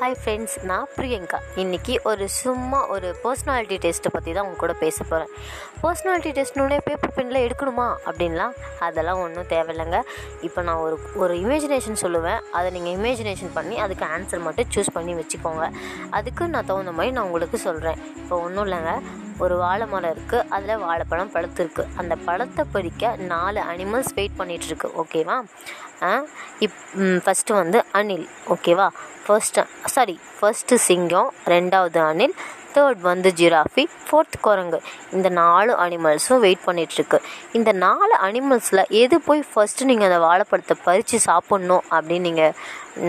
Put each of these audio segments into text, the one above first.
Hi friends நான் பிரியங்கா. இன்றைக்கி ஒரு சும்மா ஒரு பர்சனாலிட்டி டெஸ்ட்டை பற்றி தான் உங்கள் கூட பேச போகிறேன் பர்சனாலிட்டி டெஸ்ட்னோடனே பேப்பர் பெனில் எடுக்கணுமா? அப்படின்லாம் அதெல்லாம் ஒன்றும் தேவையில்லைங்க. இப்போ நான் ஒரு ஒரு இமேஜினேஷன் சொல்லுவேன். அதை நீங்கள் இமேஜினேஷன் பண்ணி அதுக்கு ஆன்சர் மட்டும் சூஸ் பண்ணி வச்சுக்கோங்க. அதுக்கு நான் தகுந்த மாதிரி நான் உங்களுக்கு சொல்கிறேன் இப்போ ஒன்றும் இல்லைங்க. ஒரு வாழை மரம் இருக்குது அதில் வாழைப்பழம் இருக்குது அந்த பழத்தை பறிக்க நாலு அனிமல்ஸ் வெயிட் பண்ணிகிட்ருக்கு ஓகேவா இப் ஃபஸ்ட்டு வந்து அணில். ஓகேவா ஃபர்ஸ்ட்டு சாரி ஃபர்ஸ்ட்டு சிங்கம் ரெண்டாவது அணில் தேர்ட் வந்து ஜிராஃபி ஃபோர்த் குரங்கு. இந்த நாலு அனிமல்ஸும் வெயிட் பண்ணிகிட்ருக்கு இந்த நாலு அனிமல்ஸில் எது போய் ஃபஸ்ட்டு நீங்கள் அந்த வாழைப்பழத்தை பறித்து சாப்பிட்ணும் அப்படின்னு நீங்கள்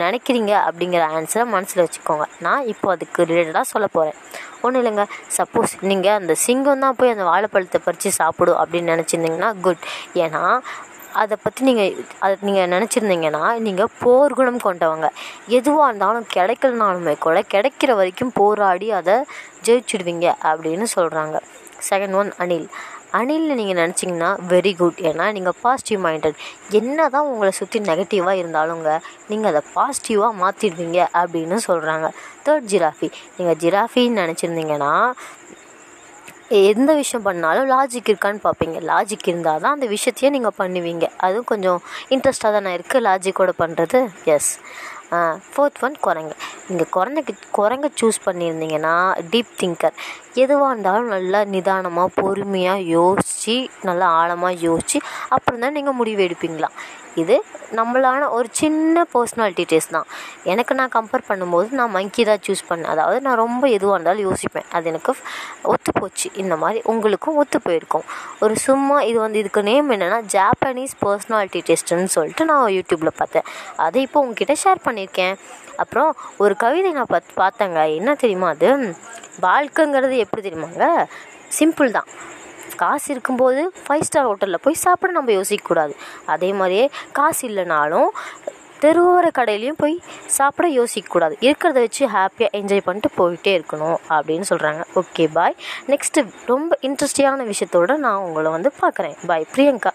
நினைக்கிறீங்க அப்படிங்கிற ஆன்சரை மனசில் வச்சுக்கோங்க. நான் இப்போ அதுக்கு ரிலேட்டடாக சொல்ல போகிறேன் ஒன்றும் இல்லைங்க. சப்போஸ் நீங்கள் அந்த சிங்கம் தான் போய் அந்த வாழைப்பழத்தை பறித்து சாப்பிடும் அப்படின்னு நினச்சிருந்தீங்கன்னா குட் ஏன்னா அதை பற்றி நீங்கள் அதை நீங்கள் நினச்சிருந்தீங்கன்னா நீங்கள் போர்க்குணம் கொண்டவங்க. எதுவாக இருந்தாலும் கிடைக்கலனாலுமே கூட கிடைக்கிற வரைக்கும் போராடி அதை ஜெயிச்சிடுவீங்க அப்படின்னு சொல்கிறாங்க செகண்ட் ஒன் அணில் அணில் நீங்கள் நினச்சிங்கன்னா வெரி குட் ஏன்னா நீங்கள் பாசிட்டிவ் மைண்டட் என்ன தான் உங்களை சுற்றி நெகட்டிவாக இருந்தாலுங்க நீங்கள் அதை பாசிட்டிவாக மாற்றிடுவீங்க அப்படின்னு சொல்கிறாங்க தேர்ட் ஜிராஃபி நீங்கள் ஜிராஃபின்னு நினச்சிருந்தீங்கன்னா எந்த விஷயம் பண்ணாலும் லாஜிக் இருக்கான்னு பார்ப்பீங்க. லாஜிக் இருந்தால் தான் அந்த விஷயத்தையே நீங்கள் பண்ணுவீங்க. அதுவும் கொஞ்சம் இன்ட்ரெஸ்ட்டாக தானே இருக்குது லாஜிக்கோடு பண்ணுறது எஸ் ஃபோர்த் ஒன் குரங்கு. நீங்கள் குரங்கு குரங்க சூஸ் பண்ணியிருந்தீங்கன்னா டீப் திங்கர் எதுவாக இருந்தாலும் நல்லா நிதானமாக பொறுமையாக யோசித்து நல்லா ஆழமாக யோசித்து அப்புறம் தான் நீங்கள் முடிவு எடுப்பீங்களா? இது நம்மளான ஒரு சின்ன பர்சனாலிட்டி டெஸ்ட் தான். எனக்கு நான் கம்பேர் பண்ணும்போது நான் மங்கி தான் சூஸ் பண்ணேன். அதாவது நான் ரொம்ப எதுவாக இருந்தாலும் யோசிப்பேன். அது எனக்கு ஒத்து போச்சு. இந்த மாதிரி உங்களுக்கும் ஒத்து போயிருக்கும். ஒரு சும்மா இது வந்து இதுக்கு நேம் என்னென்னா ஜாப்பனீஸ் பர்சனாலிட்டி டெஸ்ட்டுன்னு சொல்லிட்டு நான் யூடியூப்பில் பார்த்தேன். அதை இப்போ உங்ககிட்ட ஷேர் பண்ணி பண்ணியிருக்கேன். அப்புறம் ஒரு கவிதை நான் பத் பார்த்தேங்க. என்ன தெரியுமா அது? வாழ்க்கைங்கிறது எப்படி தெரியுமாங்க? சிம்பிள் தான். காசு இருக்கும்போது ஃபைவ் ஸ்டார் ஹோட்டலில் போய் சாப்பிட நம்ம யோசிக்கக்கூடாது. அதே மாதிரியே காசு இல்லைனாலும் தெருவோர கடையிலையும் போய் சாப்பிட யோசிக்கக்கூடாது. இருக்கிறத வச்சு ஹாப்பியாக என்ஜாய் பண்ணிட்டு போயிட்டே இருக்கணும் அப்படின்னு சொல்கிறாங்க ஓகே பாய் நெக்ஸ்ட்டு ரொம்ப இன்ட்ரெஸ்டிங்கான விஷயத்தோடு நான் உங்களை வந்து பார்க்குறேன். பாய் பிரியங்கா.